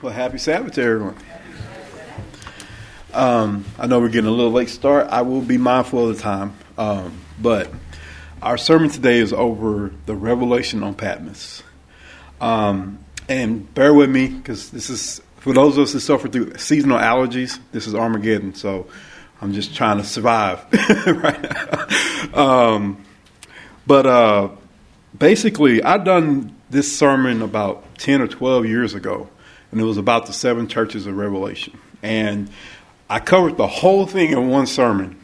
Well, happy Sabbath to everyone. Um, I know we're getting a little late start. I will be mindful of the time. Um, but our sermon today is over the revelation on Patmos. Um, and bear with me because this is, for those of us that suffer through seasonal allergies, this is Armageddon. So I'm just trying to survive right now. Um, but uh, basically, I've done this sermon about 10 or 12 years ago, and it was about the seven churches of Revelation. And I covered the whole thing in one sermon.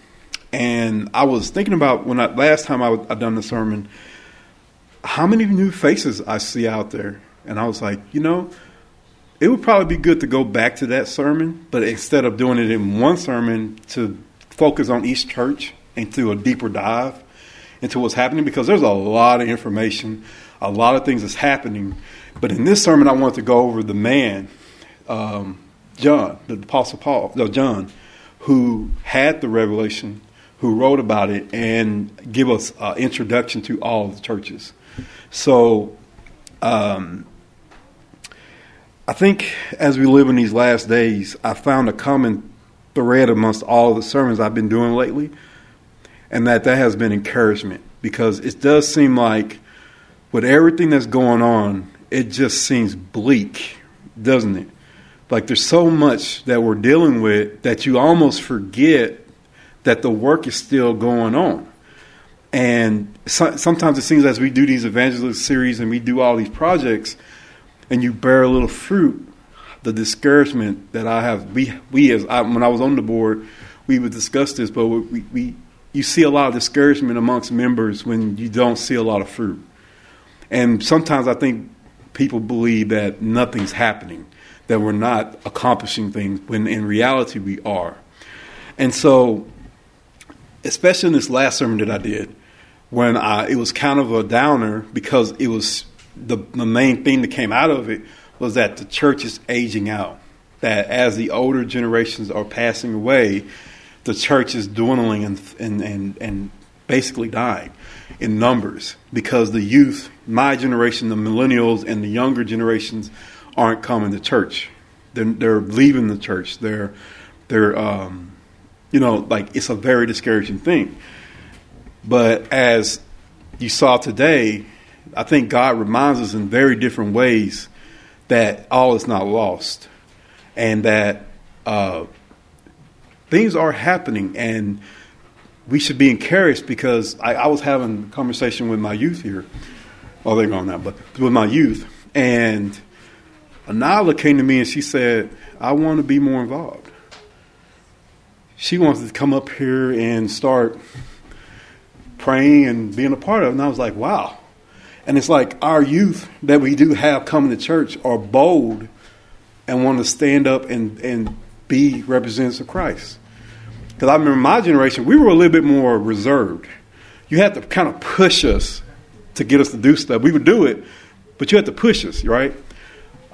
And I was thinking about when I, last time I, I done the sermon, how many new faces I see out there. And I was like, you know, it would probably be good to go back to that sermon, but instead of doing it in one sermon, to focus on each church and do a deeper dive into what's happening because there's a lot of information, a lot of things that's happening. But in this sermon, I want to go over the man, um, John, the Apostle Paul, no, John, who had the revelation, who wrote about it, and give us an introduction to all the churches. So, um, I think as we live in these last days, I found a common thread amongst all the sermons I've been doing lately, and that that has been encouragement because it does seem like with everything that's going on, it just seems bleak, doesn't it? Like there's so much that we're dealing with that you almost forget that the work is still going on. And so, sometimes it seems as we do these evangelist series and we do all these projects, and you bear a little fruit, the discouragement that I have, we, we as I, when I was on the board, we would discuss this, but we, we, you see a lot of discouragement amongst members when you don't see a lot of fruit. And sometimes I think people believe that nothing's happening, that we're not accomplishing things, when in reality we are. And so, especially in this last sermon that I did, when I, it was kind of a downer because it was the, the main thing that came out of it was that the church is aging out. That as the older generations are passing away, the church is dwindling and, and, and, and basically dying in numbers because the youth, my generation, the millennials, and the younger generations aren't coming to church. They're, they're leaving the church. They're, they're um, you know, like it's a very discouraging thing. But as you saw today, I think God reminds us in very different ways that all is not lost and that uh, things are happening and we should be encouraged because I, I, was having a conversation with my youth here. Oh, they're gone now, but with my youth. And Anala came to me and she said, I want to be more involved. She wants to come up here and start praying and being a part of it. And I was like, wow. And it's like our youth that we do have coming to church are bold and want to stand up and, and be representatives of Christ. Because I remember my generation, we were a little bit more reserved. You had to kind of push us to get us to do stuff. We would do it, but you had to push us, right?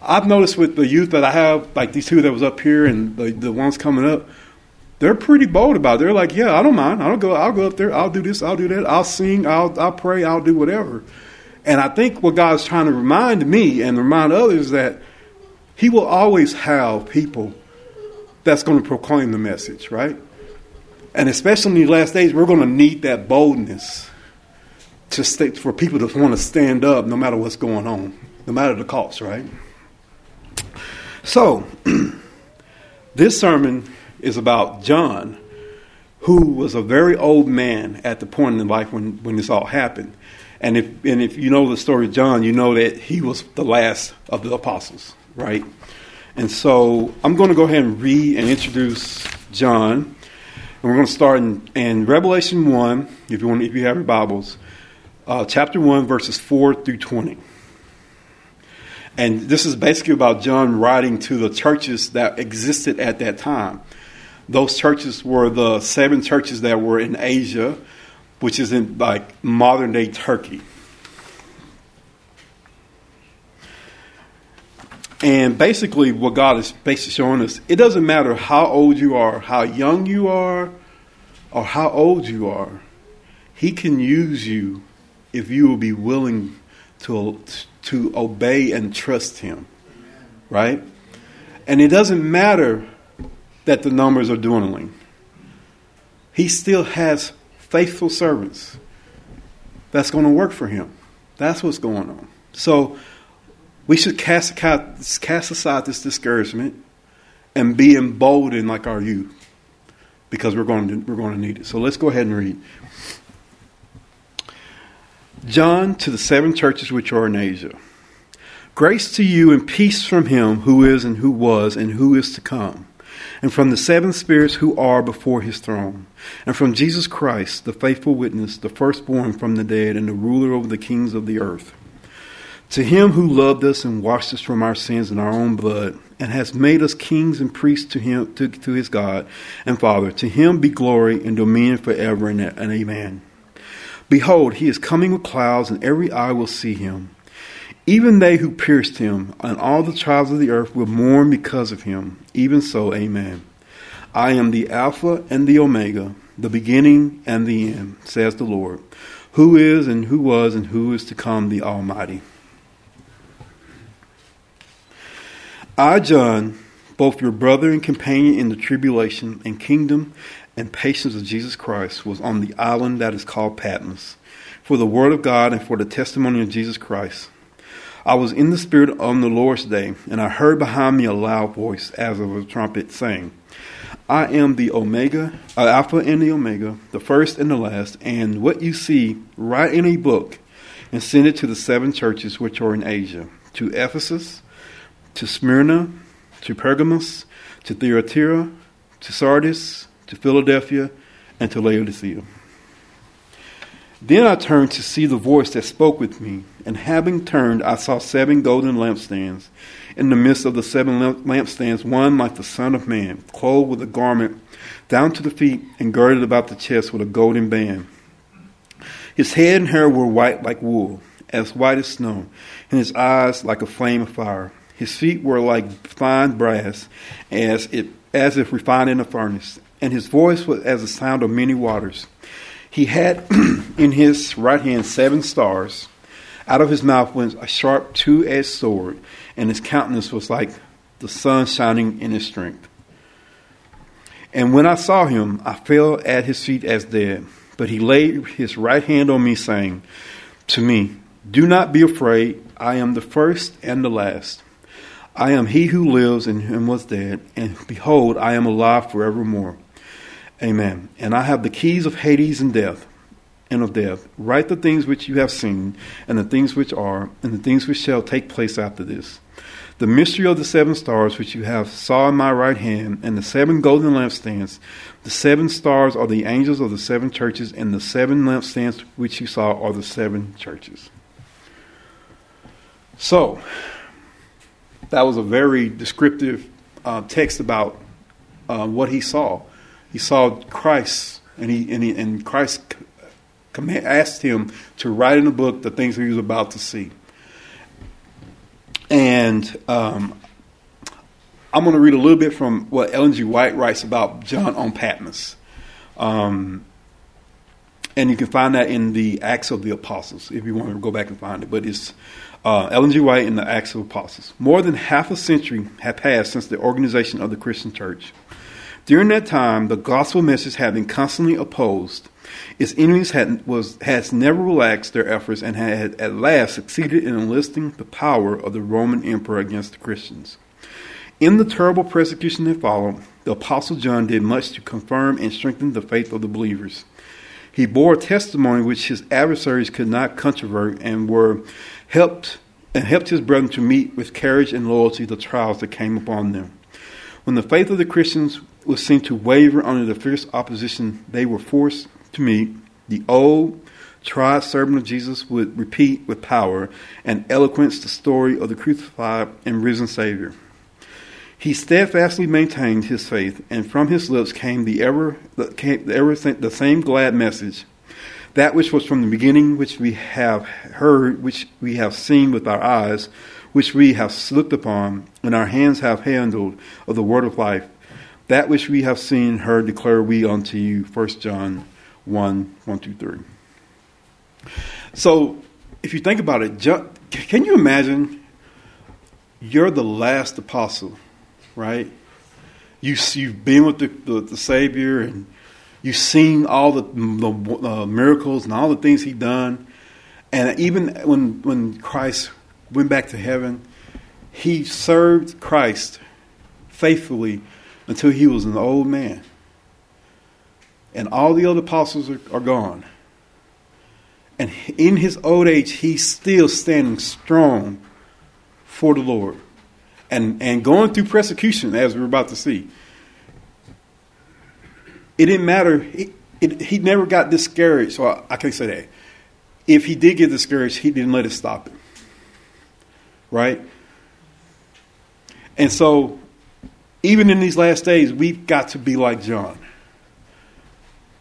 I've noticed with the youth that I have, like these two that was up here and the, the ones coming up, they're pretty bold about it. They're like, yeah, I don't mind. I don't go. I'll go up there. I'll do this. I'll do that. I'll sing. I'll I'll pray. I'll do whatever. And I think what God's trying to remind me and remind others that He will always have people that's going to proclaim the message, right? And especially in these last days, we're going to need that boldness to stay, for people to want to stand up no matter what's going on, no matter the cost, right? So, this sermon is about John, who was a very old man at the point in life when, when this all happened. And if and if you know the story of John, you know that he was the last of the apostles, right? And so I'm going to go ahead and read and introduce John. And we're going to start in, in Revelation 1, if you want if you have your Bibles, uh, chapter 1, verses 4 through 20. And this is basically about John writing to the churches that existed at that time. Those churches were the seven churches that were in Asia, which is in like modern day Turkey. And basically, what God is basically showing us, it doesn't matter how old you are, how young you are, or how old you are. He can use you if you will be willing to to obey and trust Him, right? And it doesn't matter that the numbers are dwindling. He still has faithful servants that's going to work for him. That's what's going on. So we should cast, cast aside this discouragement and be emboldened like our youth because we're going to, we're going to need it. So let's go ahead and read. John to the seven churches which are in Asia. Grace to you and peace from him who is and who was and who is to come, and from the seven spirits who are before his throne, and from Jesus Christ, the faithful witness, the firstborn from the dead, and the ruler over the kings of the earth. To him who loved us and washed us from our sins in our own blood, and has made us kings and priests to him to, to his God and Father, to him be glory and dominion forever and, and amen. Behold, he is coming with clouds, and every eye will see him. Even they who pierced him, and all the tribes of the earth will mourn because of him. Even so, amen. I am the Alpha and the Omega, the beginning and the end, says the Lord, who is and who was and who is to come, the Almighty. I, John, both your brother and companion in the tribulation and kingdom and patience of Jesus Christ was on the island that is called Patmos, for the word of God and for the testimony of Jesus Christ. I was in the Spirit on the Lord's day, and I heard behind me a loud voice as of a trumpet saying, I am the Omega, uh, Alpha and the Omega, the first and the last, and what you see, write in a book and send it to the seven churches which are in Asia, to Ephesus, to Smyrna, to Pergamos, to Thyatira, to Sardis, to Philadelphia, and to Laodicea. Then I turned to see the voice that spoke with me, and having turned, I saw seven golden lampstands. In the midst of the seven lampstands, one like the Son of Man, clothed with a garment down to the feet, and girded about the chest with a golden band. His head and hair were white like wool, as white as snow, and his eyes like a flame of fire. His feet were like fine brass, as, it, as if refined in a furnace and his voice was as the sound of many waters. He had in his right hand seven stars. Out of his mouth went a sharp two edged sword, and his countenance was like the sun shining in his strength. And when I saw him, I fell at his feet as dead. But he laid his right hand on me, saying to me, Do not be afraid. I am the first and the last. I am he who lives and was dead, and behold, I am alive forevermore. Amen. And I have the keys of Hades and death and of death. Write the things which you have seen, and the things which are, and the things which shall take place after this. The mystery of the seven stars which you have saw in my right hand, and the seven golden lampstands. The seven stars are the angels of the seven churches, and the seven lampstands which you saw are the seven churches. So, that was a very descriptive uh, text about uh, what he saw he saw Christ, and he and, he, and Christ asked him to write in the book the things he was about to see. And um, I'm going to read a little bit from what Ellen G. White writes about John on Patmos. Um, and you can find that in the Acts of the Apostles if you want to go back and find it. But it's uh, Ellen G. White in the Acts of Apostles. More than half a century had passed since the organization of the Christian church. During that time, the gospel message had been constantly opposed. Its enemies had was has never relaxed their efforts and had at last succeeded in enlisting the power of the Roman emperor against the Christians. In the terrible persecution that followed, the apostle John did much to confirm and strengthen the faith of the believers. He bore testimony which his adversaries could not controvert and were helped and helped his brethren to meet with courage and loyalty the trials that came upon them. When the faith of the Christians was seen to waver under the fierce opposition they were forced to meet, the old, tried servant of Jesus would repeat with power and eloquence the story of the crucified and risen Savior. He steadfastly maintained his faith, and from his lips came the ever, the, came the, ever the same glad message, that which was from the beginning, which we have heard, which we have seen with our eyes, which we have looked upon, and our hands have handled of the word of life. That which we have seen, heard, declare we unto you. 1 John 1 1 2, 3. So, if you think about it, can you imagine you're the last apostle right? You, you've been with the, the, the Savior and you've seen all the, the uh, miracles and all the things He done. And even when, when Christ went back to heaven, He served Christ faithfully until He was an old man. And all the other apostles are, are gone. And in his old age, he's still standing strong for the Lord and, and going through persecution, as we're about to see. It didn't matter. It, it, he never got discouraged. So I, I can't say that. If he did get discouraged, he didn't let it stop him. Right? And so, even in these last days, we've got to be like John.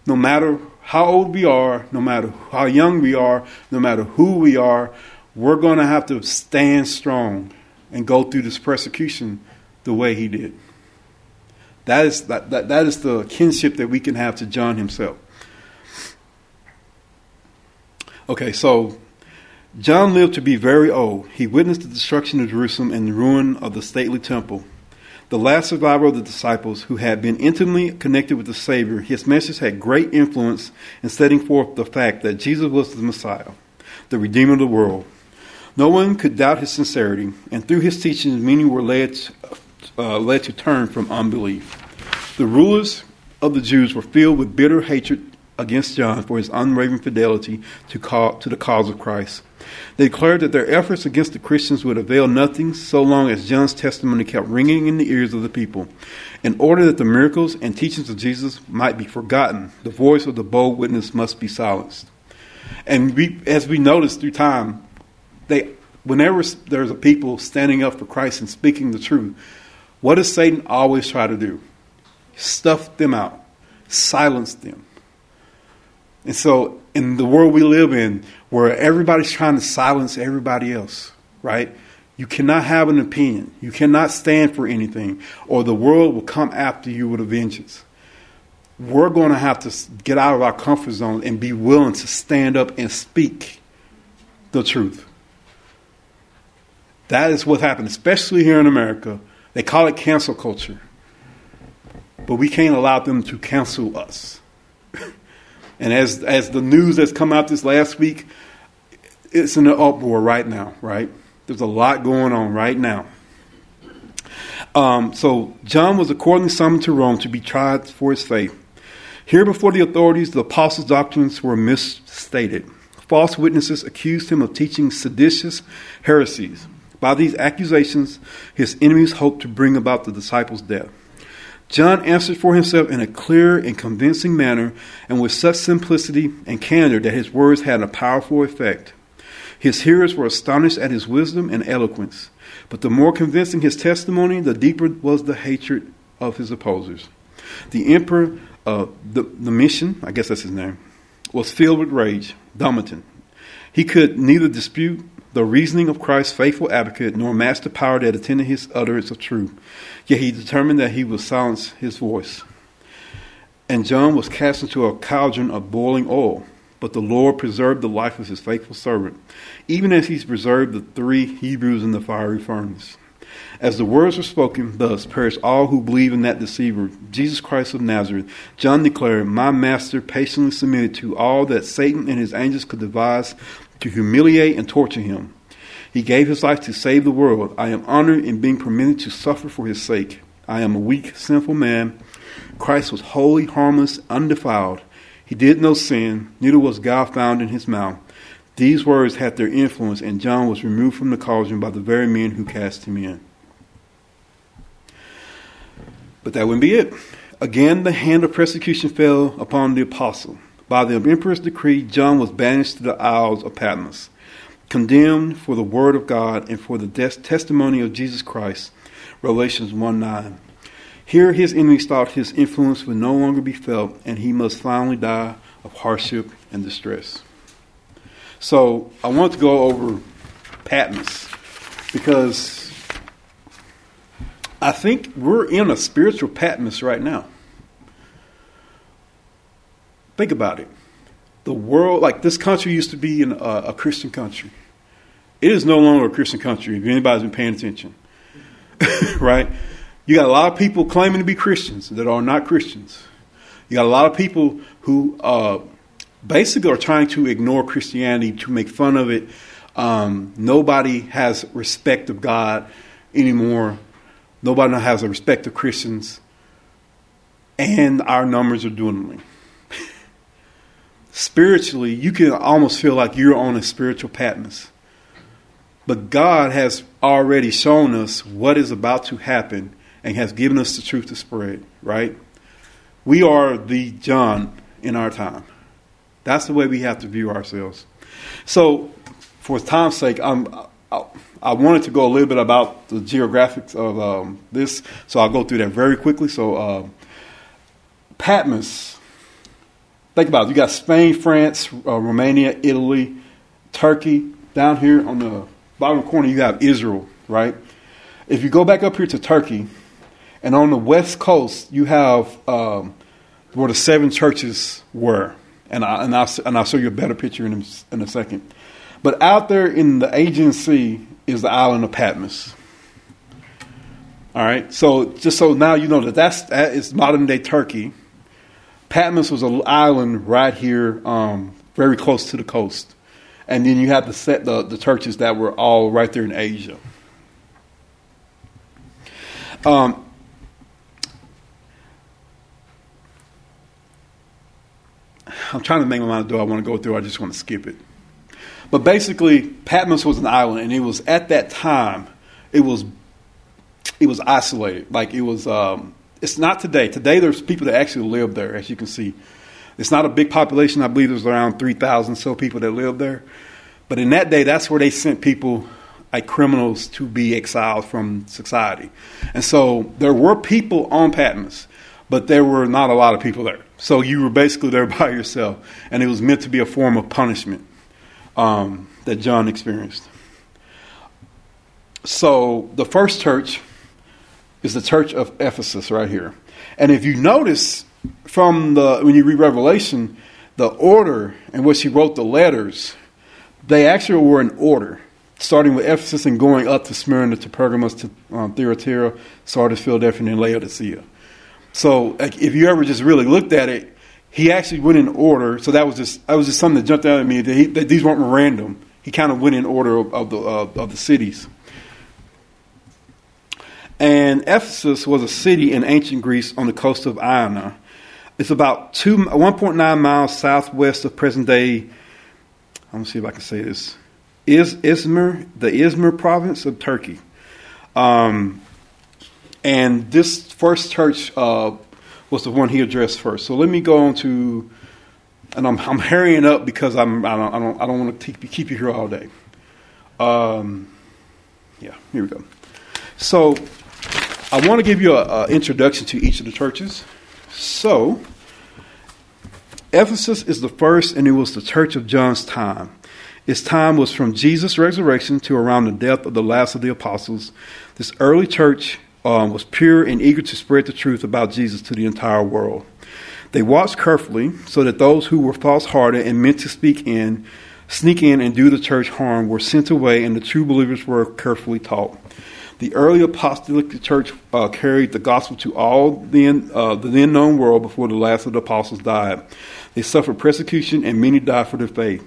No matter how old we are, no matter how young we are, no matter who we are, we're going to have to stand strong and go through this persecution the way he did. That is, that, that, that is the kinship that we can have to John himself. Okay, so John lived to be very old. He witnessed the destruction of Jerusalem and the ruin of the stately temple the last survivor of the disciples who had been intimately connected with the Savior, his message had great influence in setting forth the fact that Jesus was the Messiah, the Redeemer of the world. No one could doubt his sincerity, and through his teachings, many were led, uh, led to turn from unbelief. The rulers of the Jews were filled with bitter hatred against John for his unwavering fidelity to, call, to the cause of Christ. They declared that their efforts against the Christians would avail nothing so long as John's testimony kept ringing in the ears of the people. In order that the miracles and teachings of Jesus might be forgotten, the voice of the bold witness must be silenced. And we, as we notice through time, they, whenever there's a people standing up for Christ and speaking the truth, what does Satan always try to do? Stuff them out, silence them. And so, in the world we live in, where everybody's trying to silence everybody else, right? You cannot have an opinion. You cannot stand for anything, or the world will come after you with a vengeance. We're going to have to get out of our comfort zone and be willing to stand up and speak the truth. That is what happened, especially here in America. They call it cancel culture. But we can't allow them to cancel us. And as as the news that's come out this last week, it's in an uproar right now, right? There's a lot going on right now. Um, so John was accordingly summoned to Rome to be tried for his faith. Here before the authorities, the apostles' doctrines were misstated. False witnesses accused him of teaching seditious heresies. By these accusations, his enemies hoped to bring about the disciples' death. John answered for himself in a clear and convincing manner, and with such simplicity and candor that his words had a powerful effect. His hearers were astonished at his wisdom and eloquence, but the more convincing his testimony, the deeper was the hatred of his opposers. The emperor, uh, the, mission—I guess that's his name, was filled with rage, Domitian. He could neither dispute the reasoning of Christ's faithful advocate, nor match the power that attended his utterance of truth. Yet he determined that he would silence his voice. And John was cast into a cauldron of boiling oil. But the Lord preserved the life of his faithful servant, even as he preserved the three Hebrews in the fiery furnace. As the words were spoken, thus perish all who believe in that deceiver, Jesus Christ of Nazareth. John declared, My master patiently submitted to all that Satan and his angels could devise to humiliate and torture him. He gave his life to save the world. I am honored in being permitted to suffer for his sake. I am a weak, sinful man. Christ was holy, harmless, undefiled. He did no sin, neither was God found in his mouth. These words had their influence, and John was removed from the cauldron by the very men who cast him in. But that wouldn't be it. Again, the hand of persecution fell upon the apostle. By the emperor's decree, John was banished to the Isles of Patmos, condemned for the word of God and for the testimony of Jesus Christ. Revelations 1 9. Here, his enemies thought his influence would no longer be felt, and he must finally die of hardship and distress. So, I want to go over Patmos because I think we're in a spiritual Patmos right now. Think about it. The world, like this country used to be in a, a Christian country. It is no longer a Christian country if anybody's been paying attention. right? You got a lot of people claiming to be Christians that are not Christians. You got a lot of people who uh, basically are trying to ignore Christianity, to make fun of it. Um, nobody has respect of God anymore. Nobody has a respect of Christians. And our numbers are dwindling. Spiritually, you can almost feel like you're on a spiritual Patmos. But God has already shown us what is about to happen and has given us the truth to spread, right? We are the John in our time. That's the way we have to view ourselves. So, for time's sake, I'm, I, I wanted to go a little bit about the geographics of um, this, so I'll go through that very quickly. So, uh, Patmos, think about it. You got Spain, France, uh, Romania, Italy, Turkey. Down here on the bottom corner, you have Israel, right? If you go back up here to Turkey, and on the west coast, you have um, where the seven churches were. And, I, and, I'll, and I'll show you a better picture in, in a second. But out there in the Aegean Sea is the island of Patmos. All right, so just so now you know that that's that is modern day Turkey. Patmos was an island right here, um, very close to the coast, and then you have the set the, the churches that were all right there in Asia. Um, I'm trying to make my mind do I want to go through. I just want to skip it. But basically, Patmos was an island, and it was at that time it was it was isolated. Like it was. Um, it's not today. Today, there's people that actually live there, as you can see. It's not a big population. I believe there's around three thousand so people that live there. But in that day, that's where they sent people like criminals to be exiled from society. And so there were people on Patmos, but there were not a lot of people there. So you were basically there by yourself, and it was meant to be a form of punishment um, that John experienced. So the first church is the church of Ephesus right here. And if you notice from the when you read Revelation, the order in which he wrote the letters, they actually were in order, starting with Ephesus and going up to Smyrna, to Pergamos, to um, Thyatira, Sardis, Philadelphia, and Laodicea. So like, if you ever just really looked at it, he actually went in order. So that was just that was just something that jumped out at me that, he, that these weren't random. He kind of went in order of, of the uh, of the cities. And Ephesus was a city in ancient Greece on the coast of Ionia. It's about two, 1.9 miles southwest of present day. I'm gonna see if I can say this. Is Izmir, the Izmir province of Turkey. Um, and this first church uh, was the one he addressed first. So let me go on to, and I'm, I'm hurrying up because I'm I don't I don't, I don't want to keep you here all day. Um, yeah, here we go. So I want to give you an introduction to each of the churches. So Ephesus is the first, and it was the church of John's time. Its time was from Jesus' resurrection to around the death of the last of the apostles. This early church um, was pure and eager to spread the truth about Jesus to the entire world. They watched carefully so that those who were false hearted and meant to speak in, sneak in, and do the church harm were sent away, and the true believers were carefully taught. The early apostolic church uh, carried the gospel to all then, uh, the then known world before the last of the apostles died. They suffered persecution, and many died for their faith.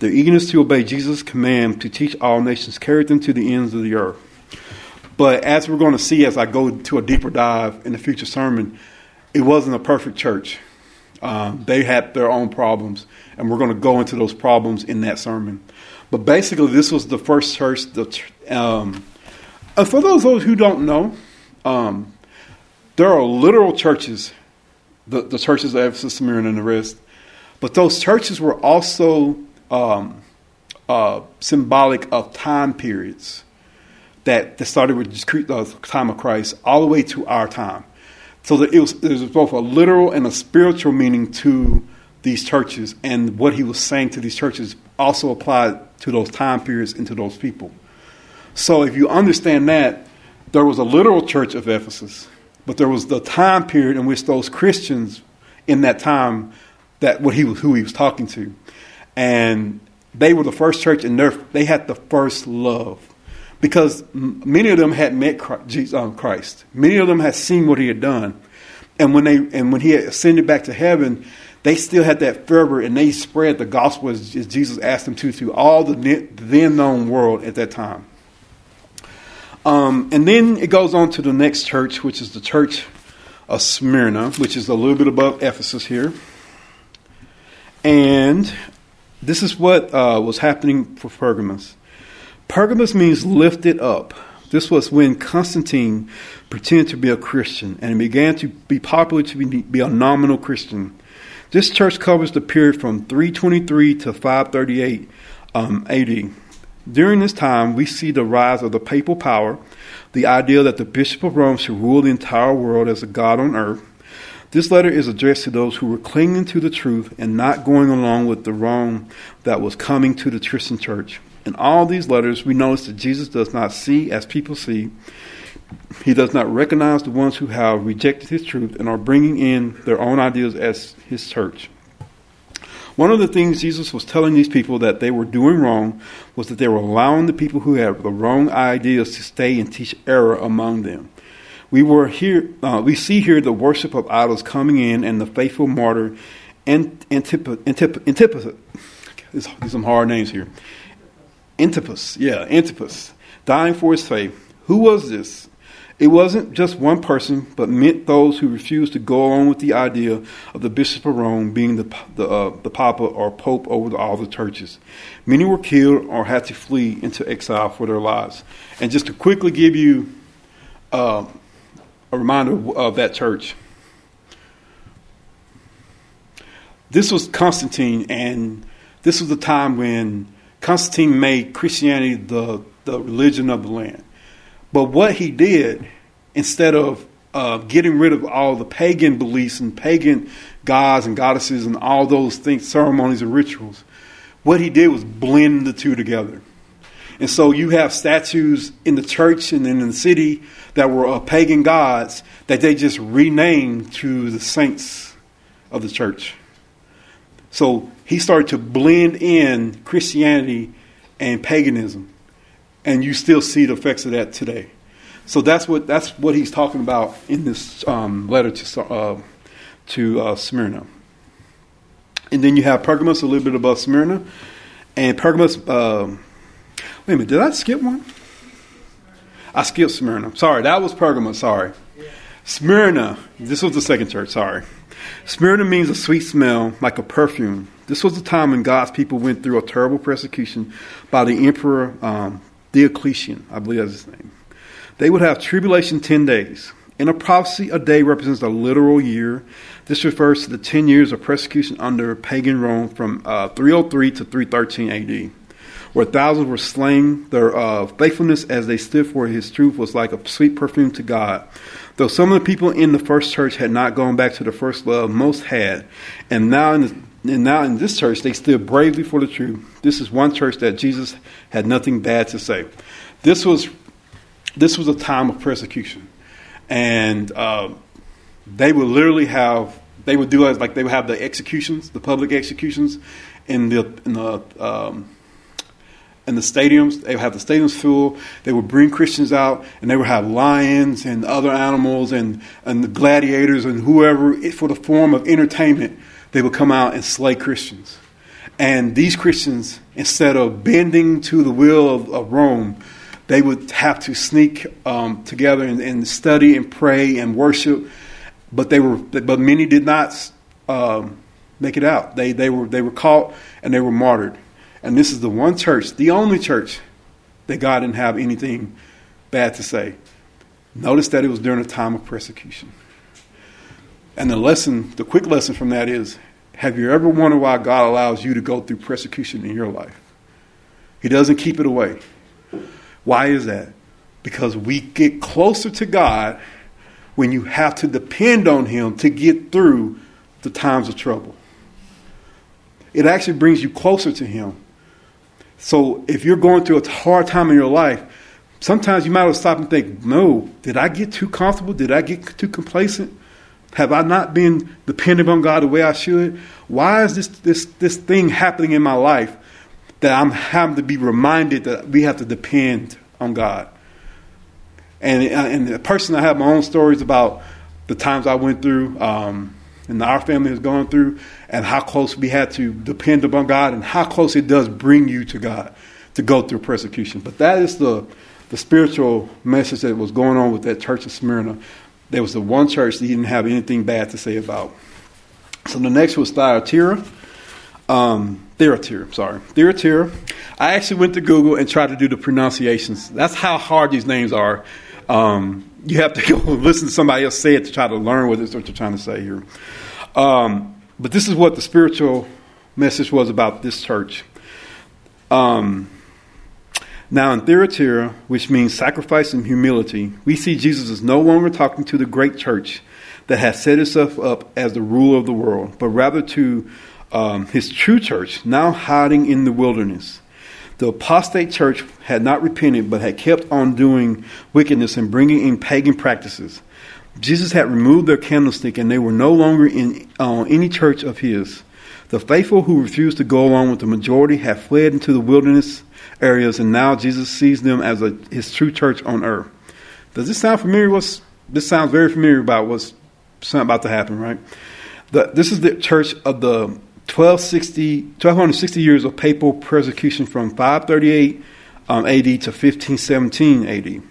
Their eagerness to obey Jesus' command to teach all nations carried them to the ends of the earth. But as we're going to see as I go to a deeper dive in the future sermon, it wasn't a perfect church. Um, they had their own problems, and we're going to go into those problems in that sermon. But basically, this was the first church. Um, and for those, those who don't know, um, there are literal churches, the, the churches of Ephesus, Smyrna, and the rest. But those churches were also um, uh, symbolic of time periods that, that started with the time of Christ all the way to our time. So that it was, there was both a literal and a spiritual meaning to these churches, and what he was saying to these churches also applied to those time periods and to those people. So if you understand that, there was a literal church of Ephesus, but there was the time period in which those Christians in that time that what he was who he was talking to. And they were the first church and they had the first love because many of them had met um, Christ. Many of them had seen what he had done. And when they and when he had ascended back to heaven, they still had that fervor and they spread the gospel as, Jesus asked them to through all the then known world at that time. Um, and then it goes on to the next church, which is the church of Smyrna, which is a little bit above Ephesus here. And this is what uh, was happening for Pergamos. Pergamos means lifted up. This was when Constantine pretended to be a Christian and began to be popular to be, be a nominal Christian. This church covers the period from 323 to 538 um, AD. During this time, we see the rise of the papal power, the idea that the Bishop of Rome should rule the entire world as a God on earth. This letter is addressed to those who were clinging to the truth and not going along with the wrong that was coming to the Christian church. In all these letters, we notice that Jesus does not see as people see. He does not recognize the ones who have rejected his truth and are bringing in their own ideas as his church. One of the things Jesus was telling these people that they were doing wrong was that they were allowing the people who had the wrong ideas to stay and teach error among them. We were here. Uh, we see here the worship of idols coming in, and the faithful martyr Antipas. Antip- these are some hard names here. Antipas, yeah, Antipas, dying for his faith. Who was this? It wasn't just one person, but meant those who refused to go along with the idea of the Bishop of Rome being the the, uh, the Papa or Pope over all the churches. Many were killed or had to flee into exile for their lives. And just to quickly give you uh, a reminder of that church, this was Constantine, and this was the time when Constantine made Christianity the, the religion of the land. But what he did, instead of uh, getting rid of all the pagan beliefs and pagan gods and goddesses and all those things, ceremonies and rituals, what he did was blend the two together. And so you have statues in the church and in the city that were uh, pagan gods that they just renamed to the saints of the church. So he started to blend in Christianity and paganism, and you still see the effects of that today. So that's what that's what he's talking about in this um, letter to uh, to uh, Smyrna. And then you have Pergamos a little bit above Smyrna, and Pergamos. Uh, wait a minute, did I skip one? I skipped Smyrna. Sorry, that was Pergamos. Sorry, Smyrna. This was the second church. Sorry. Smyrna means a sweet smell, like a perfume. This was the time when God's people went through a terrible persecution by the emperor um, Diocletian, I believe that's his name. They would have tribulation 10 days. In a prophecy, a day represents a literal year. This refers to the 10 years of persecution under pagan Rome from uh, 303 to 313 AD, where thousands were slain. Their uh, faithfulness as they stood for his truth was like a sweet perfume to God. Though some of the people in the first church had not gone back to the first love, most had. And now in, the, and now in this church, they stood bravely for the truth. This is one church that Jesus had nothing bad to say. This was, this was a time of persecution. And uh, they would literally have, they would do like they would have the executions, the public executions in the, in the um, in the stadiums. They would have the stadiums full. They would bring Christians out, and they would have lions and other animals and, and the gladiators and whoever for the form of entertainment. They would come out and slay Christians. And these Christians, instead of bending to the will of, of Rome, they would have to sneak um, together and, and, study and pray and worship. But they were, but many did not um, make it out. They they were they were caught and they were martyred. And this is the one church, the only church, that God didn't have anything bad to say. Notice that it was during a time of persecution. And the lesson, the quick lesson from that is have you ever wondered why God allows you to go through persecution in your life? He doesn't keep it away. Why is that? Because we get closer to God when you have to depend on Him to get through the times of trouble. It actually brings you closer to Him. So if you're going through a hard time in your life, sometimes you might have stop and think, no, did I get too comfortable? Did I get too complacent? Have I not been dependent on God the way I should? Why is this, this, this thing happening in my life that I'm having to be reminded that we have to depend on God. And and the person I have my own stories about the times I went through, um, and our family has gone through, and how close we had to depend upon God, and how close it does bring you to God to go through persecution. But that is the the spiritual message that was going on with that church of Smyrna. There was the one church that he didn't have anything bad to say about. So the next was Thyatira. Um, sorry. Thyatira. I actually went to Google and tried to do the pronunciations. That's how hard these names are. Um, you have to go listen to somebody else say it to try to learn what, what they're trying to say here. Um, but this is what the spiritual message was about this church. Um, now, in Thyatira, which means sacrifice and humility, we see Jesus is no longer talking to the great church that has set itself up as the ruler of the world, but rather to um, his true church, now hiding in the wilderness. The apostate church had not repented, but had kept on doing wickedness and bringing in pagan practices. Jesus had removed their candlestick, and they were no longer in uh, any church of his. The faithful who refused to go along with the majority had fled into the wilderness areas, and now Jesus sees them as a, his true church on earth. Does this sound familiar? What's, this sounds very familiar about what's about to happen, right? The, this is the church of the 1260, 1260 years of papal persecution from 538 um, AD to 1517 AD,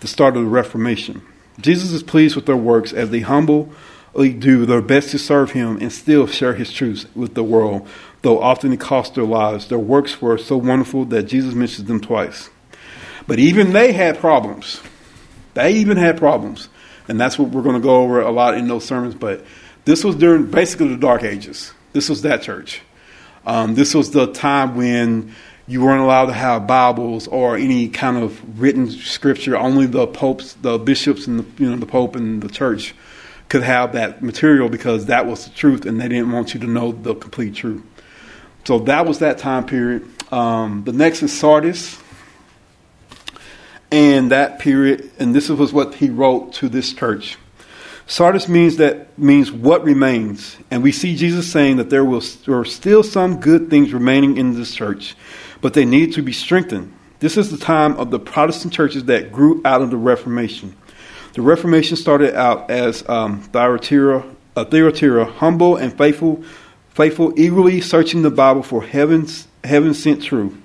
the start of the Reformation. Jesus is pleased with their works as they humbly do their best to serve him and still share his truths with the world though often it cost their lives. Their works were so wonderful that Jesus mentions them twice. But even they had problems. They even had problems. And that's what we're going to go over a lot in those sermons. But this was during basically the Dark Ages. This was that church. Um, this was the time when you weren't allowed to have Bibles or any kind of written scripture. Only the popes, the bishops, and the, you know the pope and the church could have that material because that was the truth, and they didn't want you to know the complete truth. So that was that time period. Um, the next is Sardis. And that period, and this was what he wrote to this church. Sardis means that means what remains, and we see Jesus saying that there will there are still some good things remaining in this church, but they need to be strengthened. This is the time of the Protestant churches that grew out of the Reformation. The Reformation started out as um, Thyatira, uh, humble and faithful faithful, eagerly searching the Bible for heaven's heaven sent truth.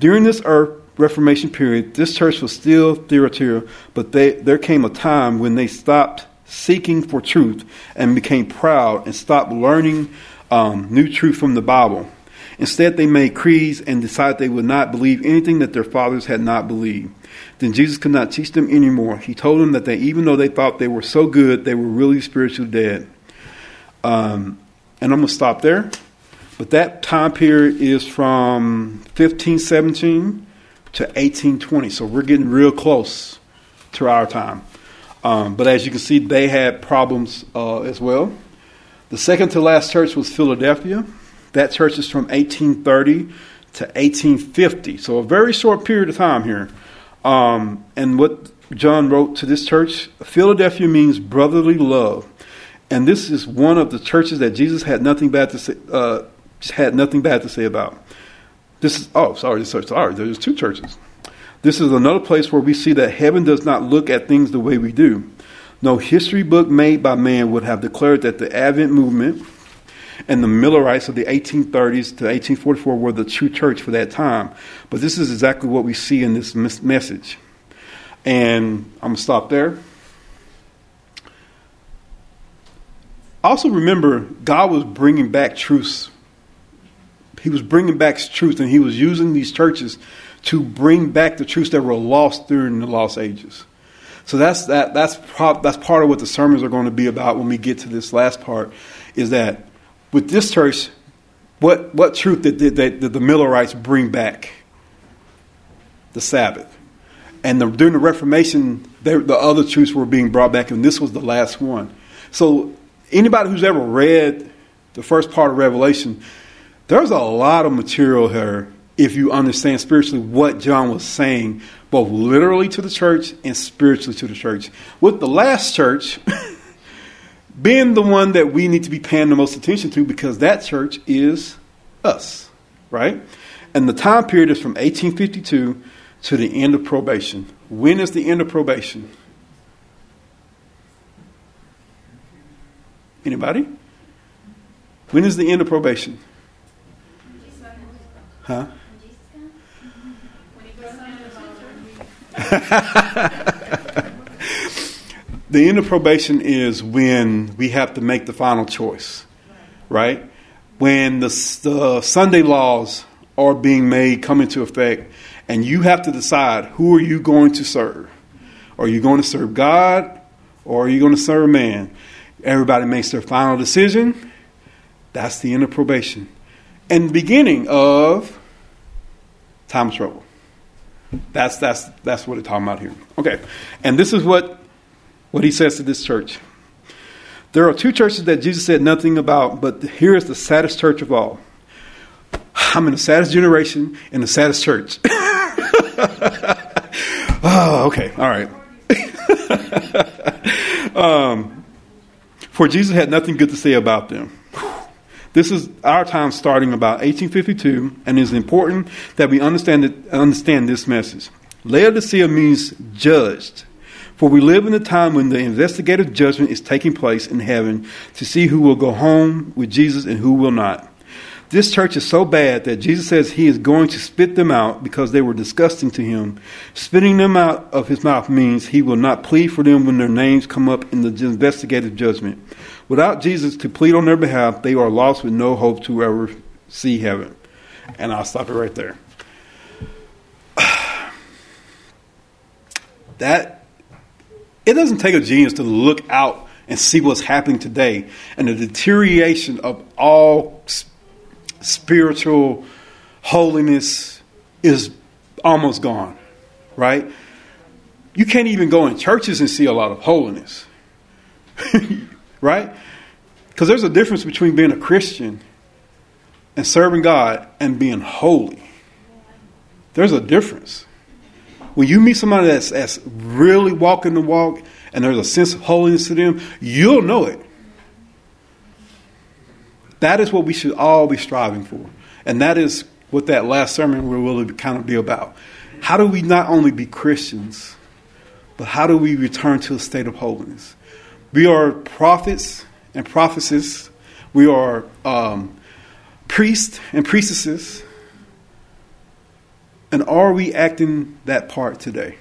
During this earth Reformation period, this church was still Thyatira, but they, there came a time when they stopped seeking for truth and became proud and stopped learning um, new truth from the Bible. Instead, they made creeds and decided they would not believe anything that their fathers had not believed. Then Jesus could not teach them anymore. He told them that they, even though they thought they were so good, they were really spiritually dead. Um, and I'm going to stop there. But that time period is from 1517 to 1820. So we're getting real close to our time. Um, but as you can see, they had problems uh, as well. The second to last church was Philadelphia. That church is from 1830 to 1850. So a very short period of time here. Um, and what John wrote to this church Philadelphia means brotherly love. And this is one of the churches that Jesus had nothing bad to say, uh, had nothing bad to say about. This is oh sorry sorry there's two churches. This is another place where we see that heaven does not look at things the way we do. No history book made by man would have declared that the Advent movement and the Millerites of the 1830s to 1844 were the true church for that time. But this is exactly what we see in this message. And I'm going to stop there. I also, remember, God was bringing back truths. He was bringing back truth, and He was using these churches to bring back the truths that were lost during the lost ages. So that's that. That's that's part of what the sermons are going to be about when we get to this last part. Is that with this church, what what truth did, did, did the Millerites bring back? The Sabbath, and the, during the Reformation, they, the other truths were being brought back, and this was the last one. So anybody who's ever read the first part of Revelation, there's a lot of material here if you understand spiritually what John was saying, both literally to the church and spiritually to the church. With the last church being the one that we need to be paying the most attention to because that church is us, right? And the time period is from 1852 to the end of probation. When is the end of probation? Anybody? When is the end of probation? Huh? the end of probation is when we have to make the final choice, right? When the, the Sunday laws are being made, come into effect, and you have to decide who are you going to serve. Are you going to serve God or are you going to serve man? Everybody makes their final decision. That's the end of probation. And the beginning of time trouble. That's that's that's what it's talking about here. Okay. And this is what what he says to this church. There are two churches that Jesus said nothing about, but here is the saddest church of all. I'm in the saddest generation in the saddest church. oh, okay. All right. um, for Jesus had nothing good to say about them. This is our time starting about 1852, and it is important that we understand, it, understand this message. Laodicea means judged. For we live in a time when the investigative judgment is taking place in heaven to see who will go home with Jesus and who will not. This church is so bad that Jesus says he is going to spit them out because they were disgusting to him. Spitting them out of his mouth means he will not plead for them when their names come up in the investigative judgment. Without Jesus to plead on their behalf, they are lost with no hope to ever see heaven. And I'll stop it right there. That it doesn't take a genius to look out and see what's happening today and the deterioration of all spiritual holiness is almost gone, right? You can't even go in churches and see a lot of holiness, right? Because there's a difference between being a Christian and serving God and being holy. There's a difference. When you meet somebody that's, that's really walking the walk and there's a sense of holiness to them, you'll know it. That is what we should all be striving for. And that is what that last sermon will really kind of be about. How do we not only be Christians, but how do we return to a state of holiness? We are prophets and prophetesses. We are um, priests and priestesses. And are we acting that part today?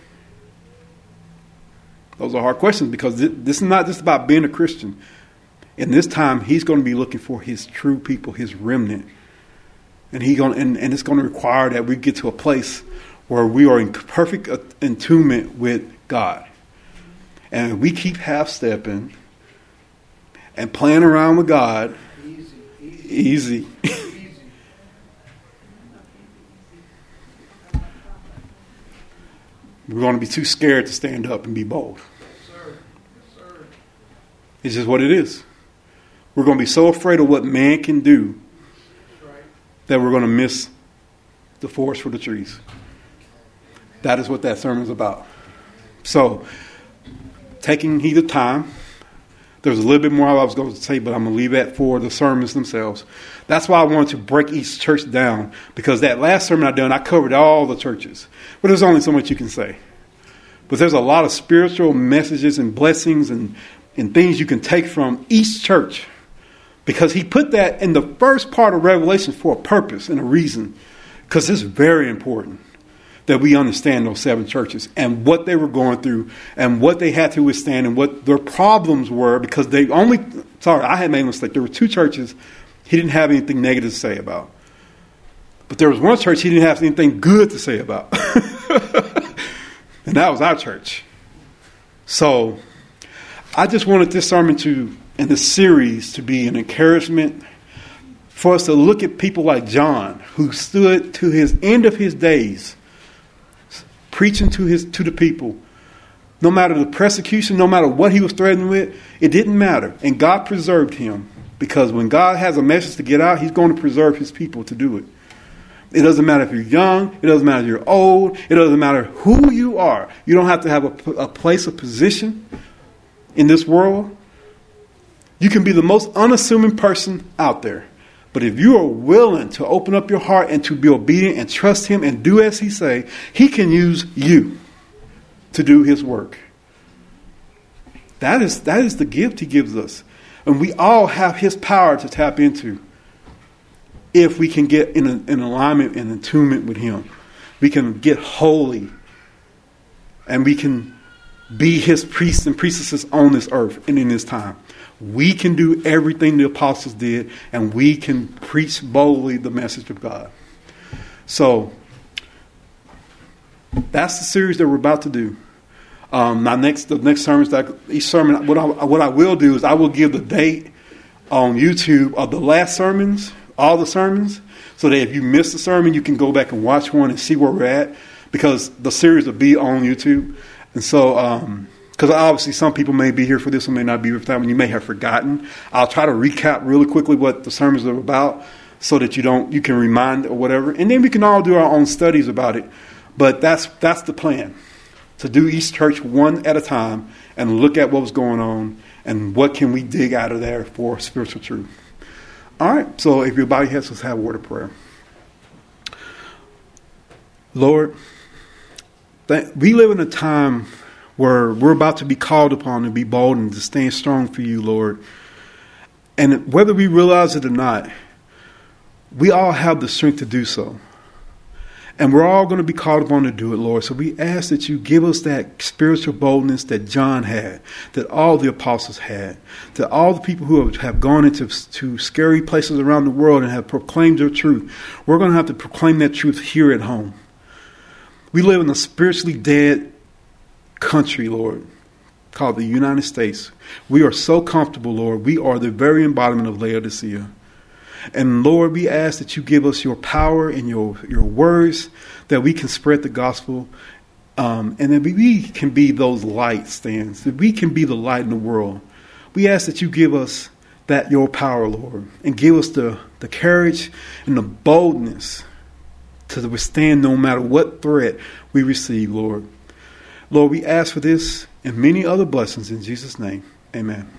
Those are hard questions because this is not just about being a Christian. In this time, he's going to be looking for his true people, his remnant. And, he going, and, and it's going to require that we get to a place where we are in perfect attunement with God. And we keep half stepping and playing around with God. Easy. easy. We're going to be too scared to stand up and be bold. Yes, sir. Yes, sir. It's just what it is. We're going to be so afraid of what man can do that we're going to miss the forest for the trees. That is what that sermon is about. So, taking heed of time. There's a little bit more I was going to say, but I'm going to leave that for the sermons themselves. That's why I wanted to break each church down because that last sermon I done, I covered all the churches. But there's only so much you can say. But there's a lot of spiritual messages and blessings and, and things you can take from each church because he put that in the first part of Revelation for a purpose and a reason. Because it's very important that we understand those seven churches and what they were going through and what they had to withstand and what their problems were because they only, sorry, I had made a mistake. There were two churches he didn't have anything negative to say about. But there was one church he didn't have anything good to say about. and that was our church. So I just wanted this sermon to in the series to be an encouragement for us to look at people like John, who stood to his end of his days, preaching to his to the people. No matter the persecution, no matter what he was threatened with, it didn't matter. And God preserved him. Because when God has a message to get out, he's going to preserve his people to do it. It doesn't matter if you're young. It doesn't matter if you're old. It doesn't matter who you are. You don't have to have a, a place of position in this world. You can be the most unassuming person out there, But if you are willing to open up your heart and to be obedient and trust Him and do as He say, He can use you to do His work. That is, that is the gift He gives us. And we all have His power to tap into if we can get in, in alignment and attunement with Him. We can get holy and we can be His priests and priestesses on this earth and in this time. We can do everything the apostles did, and we can preach boldly the message of God. So, that's the series that we're about to do. Um, my next, the next sermon, that each sermon, what I, what I will do is I will give the date on YouTube of the last sermons, all the sermons, so that if you miss a sermon, you can go back and watch one and see where we're at, because the series will be on YouTube. And so, um, because obviously some people may be here for this one, may not be here for that one. You may have forgotten. I'll try to recap really quickly what the sermons are about, so that you don't you can remind or whatever, and then we can all do our own studies about it. But that's that's the plan to do East Church one at a time and look at what was going on and what can we dig out of there for spiritual truth. All right, so if your body has, let's have a word of prayer. Lord, we live in a time where we're about to be called upon to be bold and to stand strong for you, Lord. And whether we realize it or not, we all have the strength to do so. And we're all going to be called upon to do it, Lord. So we ask that you give us that spiritual boldness that John had, that all the apostles had, that all the people who have gone into to scary places around the world and have proclaimed your truth, we're going to have to proclaim that truth here at home. We live in a spiritually dead country, Lord, called the United States. We are so comfortable, Lord. We are the very embodiment of Laodicea. And Lord, we ask that you give us your power and your, your words that we can spread the gospel um, and that we can be those light stands, that we can be the light in the world. We ask that you give us that your power, Lord, and give us the, the courage and the boldness to withstand no matter what threat we receive, Lord. Lord, we ask for this and many other blessings in Jesus' name. Amen.